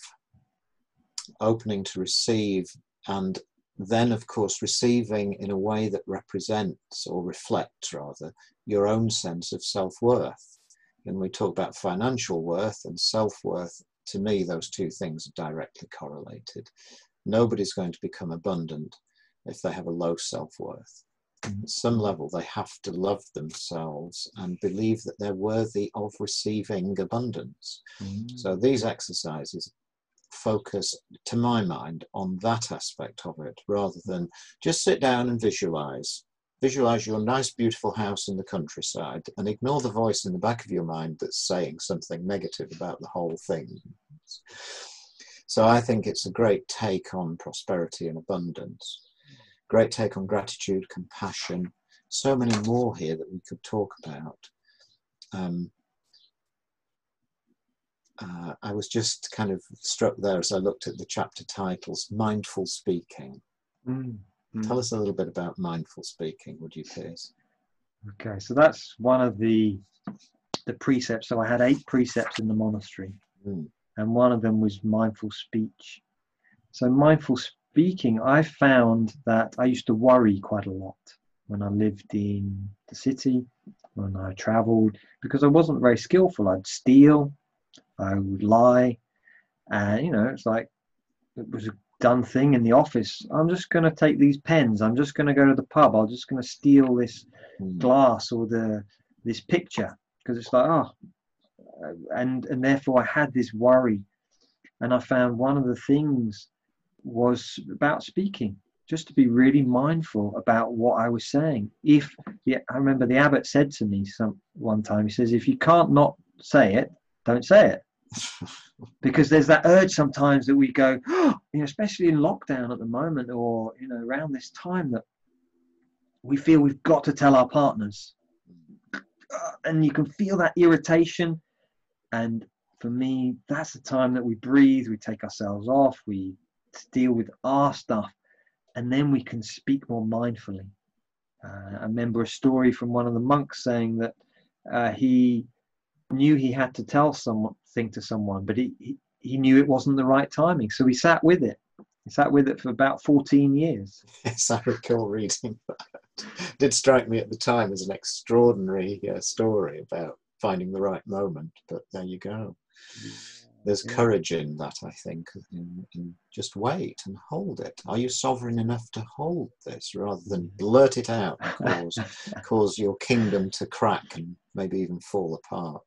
Speaker 2: opening to receive and then of course receiving in a way that represents or reflects rather your own sense of self-worth when we talk about financial worth and self-worth. To me those two things are directly correlated. Nobody's going to become abundant if they have a low self-worth. At some level they have to love themselves and believe that they're worthy of receiving abundance. Mm. so these exercises focus, to my mind, on that aspect of it rather than just sit down and visualize. Visualize your nice, beautiful house in the countryside and ignore the voice in the back of your mind that's saying something negative about the whole thing. So I think it's a great take on prosperity and abundance, great take on gratitude, compassion, so many more here that we could talk about. Um, uh, I was just kind of struck there as I looked at the chapter titles Mindful Speaking. Mm, mm. Tell us a little bit about mindful speaking, would you please?
Speaker 1: Okay, so that's one of the the precepts. So I had eight precepts in the monastery, mm. and one of them was mindful speech. So mindful speaking, I found that I used to worry quite a lot when I lived in the city, when I travelled, because I wasn't very skillful. I'd steal, I would lie. And, you know, it's like it was a done thing in the office. I'm just going to take these pens. I'm just going to go to the pub. I'm just going to steal this mm. glass or the this picture because it's like, oh, and and therefore I had this worry, and I found one of the things was about speaking, just to be really mindful about what I was saying. If the, I remember the abbot said to me some one time, he says, if you can't not say it, don't say it. Because there's that urge sometimes that we go, oh, you know, especially in lockdown at the moment or you know around this time that we feel we've got to tell our partners, uh, and you can feel that irritation. And for me, that's the time that we breathe, we take ourselves off, we deal with our stuff, and then we can speak more mindfully. Uh, I remember a story from one of the monks saying that uh, he knew he had to tell something to someone, but he, he, he knew it wasn't the right timing. So he sat with it. He sat with it for about 14 years.
Speaker 2: Yes, I recall reading that. It did strike me at the time as an extraordinary uh, story about finding the right moment, but there you go. There's yeah. courage in that, I think, in, in, just wait and hold it. Are you sovereign enough to hold this rather than mm-hmm. blurt it out and cause, cause your kingdom to crack and maybe even fall apart?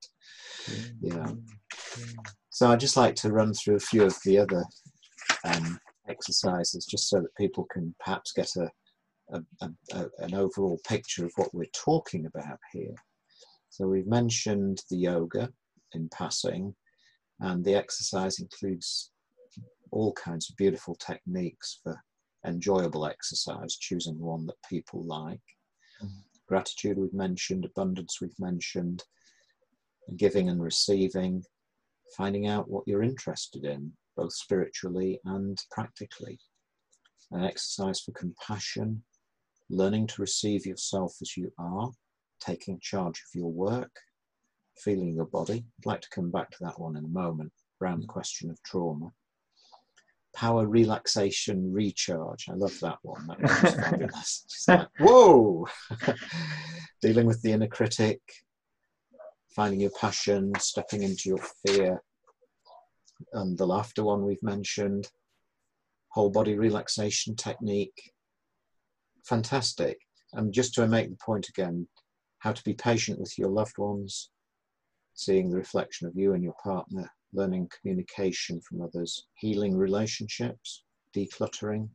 Speaker 2: Mm-hmm. Yeah. Mm-hmm. So I'd just like to run through a few of the other um, exercises just so that people can perhaps get a, a, a, an overall picture of what we're talking about here. So we've mentioned the yoga in passing, and the exercise includes all kinds of beautiful techniques for enjoyable exercise, choosing one that people like. Mm-hmm. Gratitude we've mentioned, abundance we've mentioned, giving and receiving, finding out what you're interested in, both spiritually and practically. An exercise for compassion, learning to receive yourself as you are, taking charge of your work, feeling your body. I'd like to come back to that one in a moment around the question of trauma. Power, relaxation, recharge. I love that one. That was fabulous. like, whoa! Dealing with the inner critic, finding your passion, stepping into your fear, and the laughter one we've mentioned, whole body relaxation technique. Fantastic. And just to make the point again, how to be patient with your loved ones, seeing the reflection of you and your partner, learning communication from others, healing relationships, decluttering,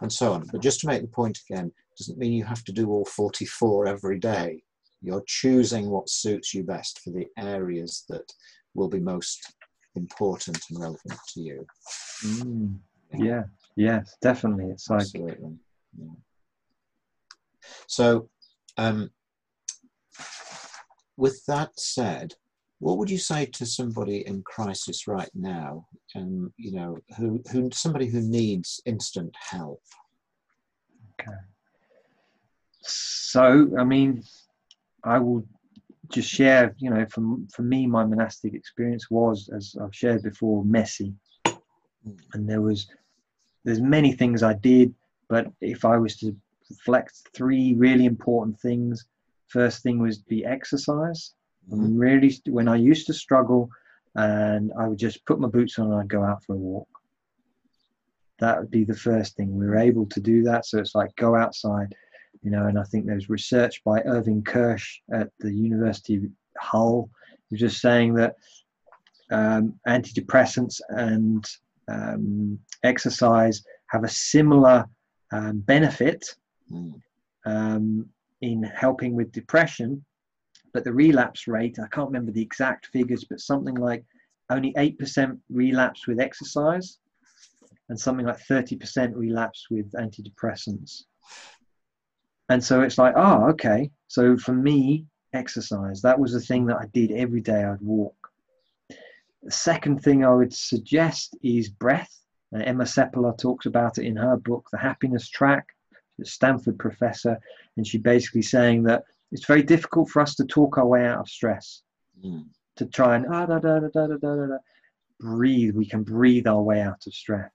Speaker 2: and so on. But just to make the point again, doesn't mean you have to do all 44 every day. You're choosing what suits you best for the areas that will be most important and relevant to you.
Speaker 1: Mm, yeah, yes, definitely. It's like
Speaker 2: Absolutely. Yeah. So, um, with that said, what would you say to somebody in crisis right now, um, you know, who, who somebody who needs instant help?
Speaker 1: Okay. So, I mean, I will just share, you know, from for me, my monastic experience was, as I've shared before, messy. Hmm. And there was, there's many things I did, but if I was to reflect three really important things, first thing was the exercise. Mm-hmm. Really, when I used to struggle, and I would just put my boots on and I'd go out for a walk. That would be the first thing. We were able to do that, so it's like go outside, you know, and I think there's research by Irving Kirsch at the University of Hull, who's just saying that um, antidepressants and um, exercise have a similar um, benefit mm. in helping with depression, but the relapse rate, I can't remember the exact figures, but something like only 8% relapse with exercise and something like 30% relapse with antidepressants. And so it's like, oh, okay. So for me, exercise, that was the thing that I did every day. I'd walk. The second thing I would suggest is breath. Uh, Emma Seppala talks about it in her book, The Happiness Track, Stanford professor. And she basically saying that it's very difficult for us to talk our way out of stress, mm. to try and ah, da, da, da, da, da, da, da, breathe. We can breathe our way out of stress.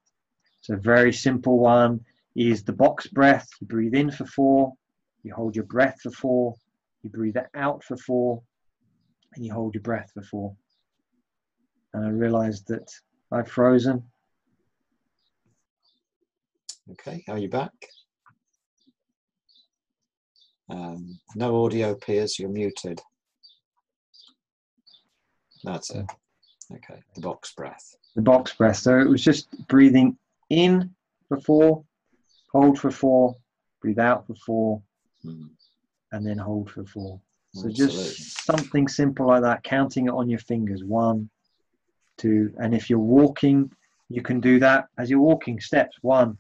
Speaker 1: So, a very simple one is the box breath. You breathe in for four, you hold your breath for four, you breathe it out for four, and you hold your breath for four. And I realized that I've frozen.
Speaker 2: Okay, are you back? Um, no audio, Piers, you're muted. That's it. Okay, the box breath.
Speaker 1: The box breath. So it was just breathing in for four, hold for four, breathe out for four,
Speaker 2: Mm.
Speaker 1: and then hold for four. So
Speaker 2: Absolutely.
Speaker 1: just something simple like that, counting it on your fingers. One, two, and if you're walking, you can do that as you're walking. Steps one,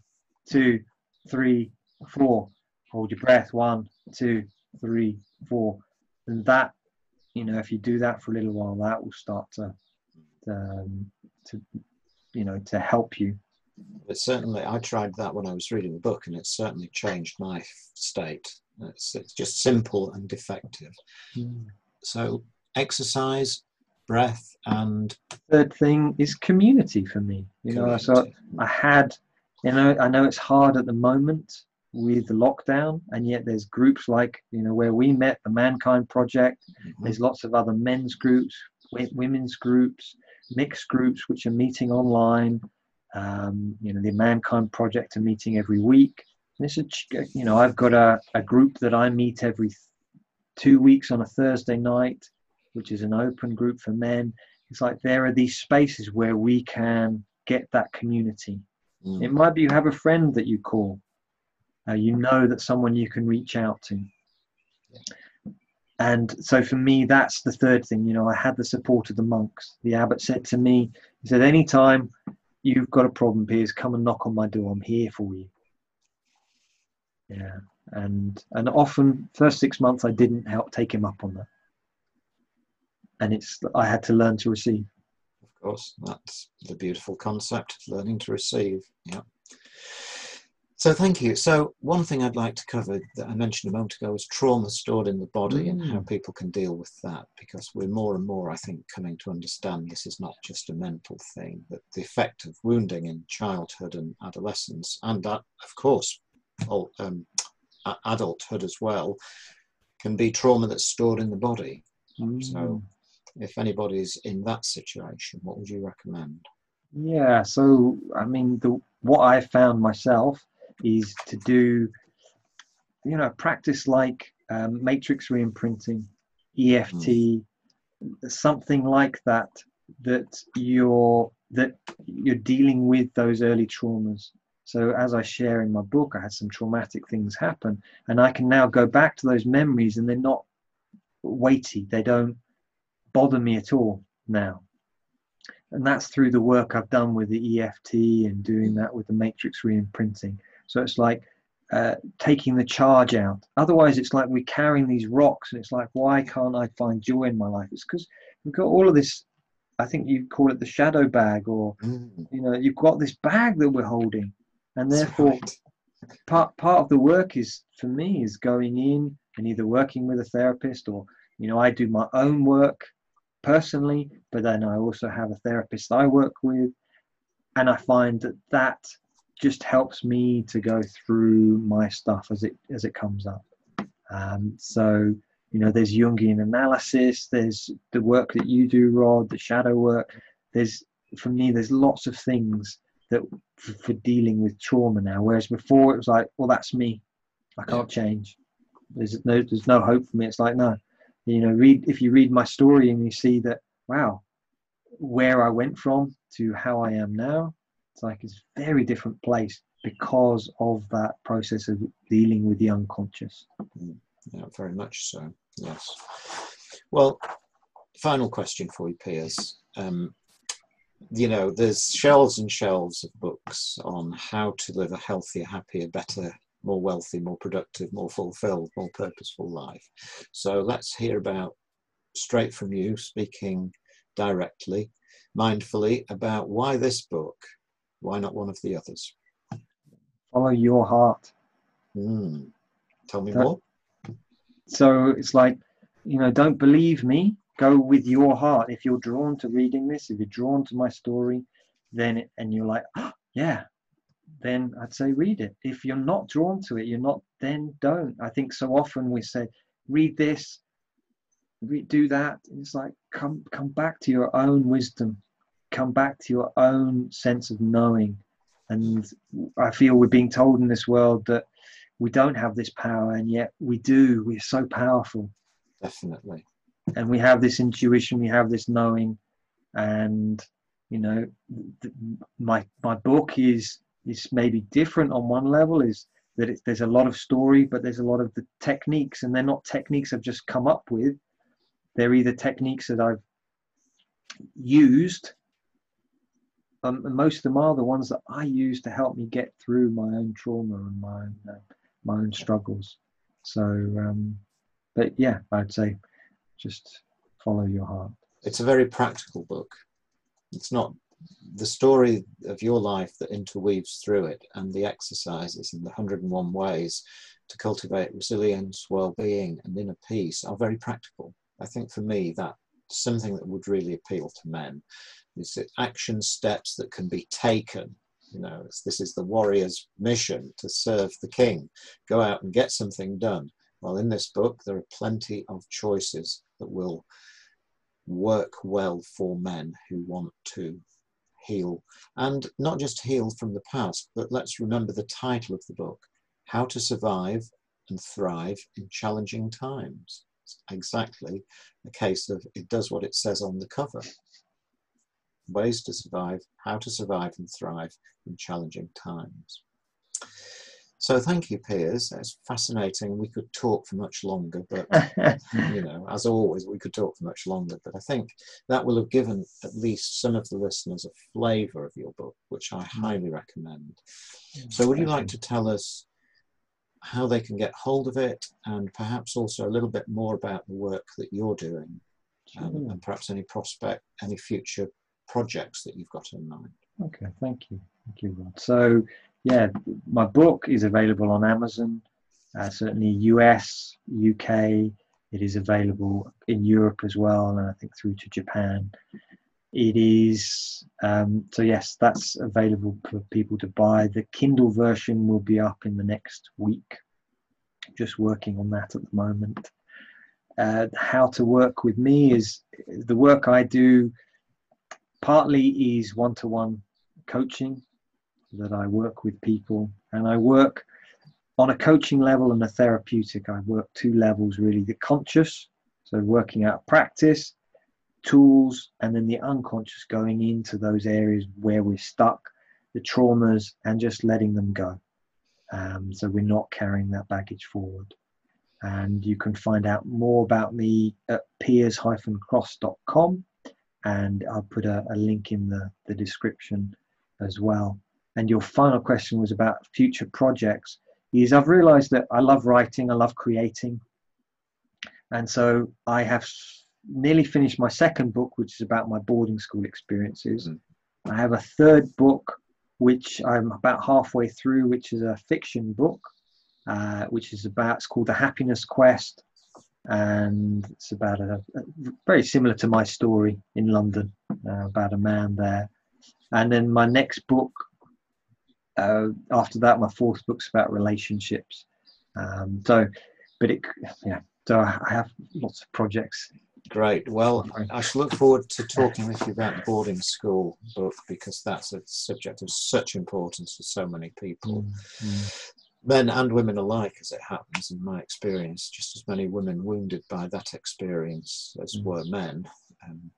Speaker 1: two, three, four. Hold your breath. One, two, three, four. And that, you know, if you do that for a little while, that will start to, um, to, you know, to help you.
Speaker 2: It certainly, I tried that when I was reading the book, and it certainly changed my state. It's, it's just simple and effective. So, exercise, breath, and
Speaker 1: Third thing is community for me. You know, so
Speaker 2: community.
Speaker 1: I had, you know, I know it's hard at the moment with the lockdown, and yet there's groups like, you know, where we met, the Mankind Project.
Speaker 2: Mhm.
Speaker 1: There's lots of other men's groups, women's groups, mixed groups which are meeting online. Um, you know, the Mankind Project are meeting every week. And it's a, you know, I've got a, a group that I meet every th- two weeks on a Thursday night, which is an open group for men. It's like there are these spaces where we can get that community.
Speaker 2: Mm.
Speaker 1: It might be you have a friend that you call. Uh, you know that someone you can reach out to. And so for me, that's the third thing. You know, I had the support of the monks. The abbot said to me, he said, anytime you've got a problem, Piers, come and knock on my door. I'm here for you. Yeah. And and often first six months I didn't help take him up on that. And it's I had to learn to receive.
Speaker 2: Of course, that's the beautiful concept, learning to receive. Yeah. So thank you. So one thing I'd like to cover that I mentioned a moment ago is trauma stored in the body and how
Speaker 1: Mm.
Speaker 2: people can deal with that because we're more and more, I think, coming to understand this is not just a mental thing, but the effect of wounding in childhood and adolescence, and that, of course, all, um, adulthood as well, can be trauma that's stored in the body. So if anybody's in that situation, what would you recommend?
Speaker 1: Yeah, so I mean, the what I found myself is to do, you know, a practice like um, matrix reimprinting, EFT, something like that. That you're that you're dealing with those early traumas. So as I share in my book, I had some traumatic things happen, and I can now go back to those memories, and they're not weighty. They don't bother me at all now and that's through the work I've done with the EFT and doing that with the matrix reimprinting. So it's like uh, taking the charge out. Otherwise, it's like we're carrying these rocks, and it's like, why can't I find joy in my life? It's because we've got all of this. I think you call it the shadow bag, or
Speaker 2: Mm,
Speaker 1: you know, you've got this bag that we're holding, and therefore
Speaker 2: right.
Speaker 1: part part of the work is for me is going in and either working with a therapist or you know I do my own work personally, but then I also have a therapist I work with, and I find that that just helps me to go through my stuff as it as it comes up. Um, so you know, there's Jungian analysis, there's the work that you do, Rod, the shadow work. There's for me, there's lots of things that for, for dealing with trauma now. Whereas before it was like, well, that's me. I can't change. There's no there's no hope for me. It's like no, you know, read if you read my story and you see that wow, where I went from to how I am now, it's like it's a very different place because of that process of dealing with the unconscious.
Speaker 2: Yeah, very much so. Yes. Well, final question for you, Piers. Um, you know, there's shelves and shelves of books on how to live a healthier, happier, better, more wealthy, more productive, more fulfilled, more purposeful life. So let's hear about straight from you, speaking directly, mindfully, about why this book, why not one of the others?
Speaker 1: Follow your heart.
Speaker 2: Mm. Tell me
Speaker 1: That-
Speaker 2: more.
Speaker 1: So it's like, you know, don't believe me. Go with your heart. If you're drawn to reading this, if you're drawn to my story, then it, and you're like, "Oh, yeah, then I'd say read it. If you're not drawn to it, you're not. Then don't. I think so often we say, read this, read, do that. It's like come come back to your own wisdom, come back to your own sense of knowing. And I feel we're being told in this world that we don't have this power, and yet we do. We're so powerful.
Speaker 2: Definitely.
Speaker 1: and we have this intuition, we have this knowing, and you know, th- my my book is is maybe different on one level is that it, there's a lot of story, but there's a lot of the techniques, and they're not techniques I've just come up with. They're either techniques that I've used. Um, and most of them are the ones that I use to help me get through my own trauma and my own, uh, my own struggles. So, um, but yeah, I'd say just follow your heart.
Speaker 2: It's a very practical book. It's not the story of your life that interweaves through it and the exercises and the 101 ways to cultivate resilience, well-being and inner peace are very practical. I think for me that's something that would really appeal to men. Is action steps that can be taken. You know, this is the warrior's mission to serve the king. Go out and get something done. Well, in this book, there are plenty of choices that will work well for men who want to heal. And not just heal from the past, but let's remember the title of the book How to Survive and Thrive in Challenging Times. It's exactly a case of it does what it says on the cover ways to survive, how to survive and thrive in challenging times. So thank you, Piers. It's fascinating. We could talk for much longer, but you know, as always, we could talk for much longer. But I think that will have given at least some of the listeners a flavour of your book, which I highly recommend. So, would you like to tell us how they can get hold of it, and perhaps also a little bit more about the work that you're doing, um, and perhaps any prospect, any future projects that you've got in mind?
Speaker 1: Okay, thank you, thank you, Rod. So yeah, my book is available on Amazon, uh, certainly US, UK. It is available in Europe as well, and I think through to Japan. It is um, so yes, that's available for people to buy. The Kindle version will be up in the next week. Just working on that at the moment. Uh, how to work with me is the work I do. Partly is one-to-one coaching that I work with people and I work on a coaching level and a therapeutic. I work two levels really the conscious, so working out practice, tools, and then the unconscious going into those areas where we're stuck, the traumas, and just letting them go. Um, so we're not carrying that baggage forward. And you can find out more about me at piers-cross.com and I'll put a, a link in the, the description as well and your final question was about future projects, is I've realized that I love writing, I love creating. And so I have nearly finished my second book, which is about my boarding school experiences. Mm. I have a third book, which I'm about halfway through, which is a fiction book, uh, which is about, it's called The Happiness Quest. And it's about a, a very similar to my story in London, uh, about a man there. And then my next book uh, after that, my fourth book's about relationships. Um, so, but it, yeah, so I have lots of projects.
Speaker 2: Great. Well, I shall look forward to talking with you about the boarding school book because that's a subject of such importance for so many people. Mm, Men and women alike, as it happens, in my experience, just as many women wounded by that experience as mm. were men. Um,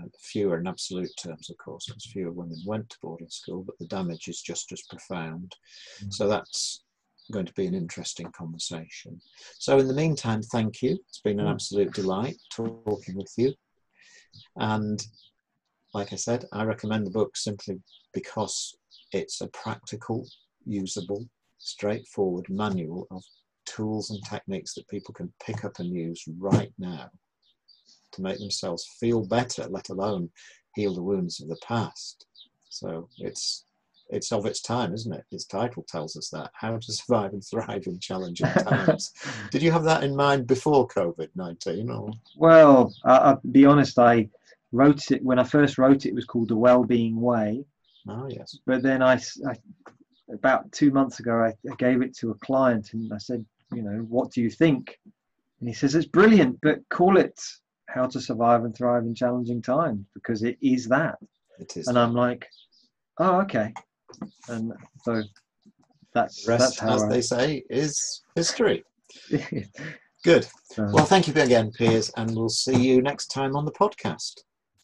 Speaker 2: uh, fewer in absolute terms, of course, because fewer women went to boarding school, but the damage is just as profound. Mm. So that's going to be an interesting conversation. So, in the meantime, thank you. It's been an mm. absolute delight talking with you. And like I said, I recommend the book simply because it's a practical, usable, straightforward manual of tools and techniques that people can pick up and use right now to make themselves feel better, let alone heal the wounds of the past. So it's it's of its time, isn't it? Its title tells us that how to survive and thrive in challenging times. Did you have that in mind before COVID nineteen? Or
Speaker 1: well, I'll be honest. I wrote it when I first wrote it. It was called the Well-being Way.
Speaker 2: Oh yes.
Speaker 1: But then I, I about two months ago, I, I gave it to a client and I said, you know, what do you think? And he says it's brilliant, but call it how to survive and thrive in challenging times because it is that.
Speaker 2: It is.
Speaker 1: And I'm like, oh, okay. And so that's
Speaker 2: rest,
Speaker 1: that's how
Speaker 2: as
Speaker 1: I,
Speaker 2: they say, is history. Good.
Speaker 1: So,
Speaker 2: Well, thank you again, Piers, and we'll see you next time on the podcast.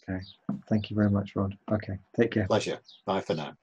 Speaker 2: Okay.
Speaker 1: Thank you very much, Rod. Okay, take care.
Speaker 2: Pleasure. Bye for now.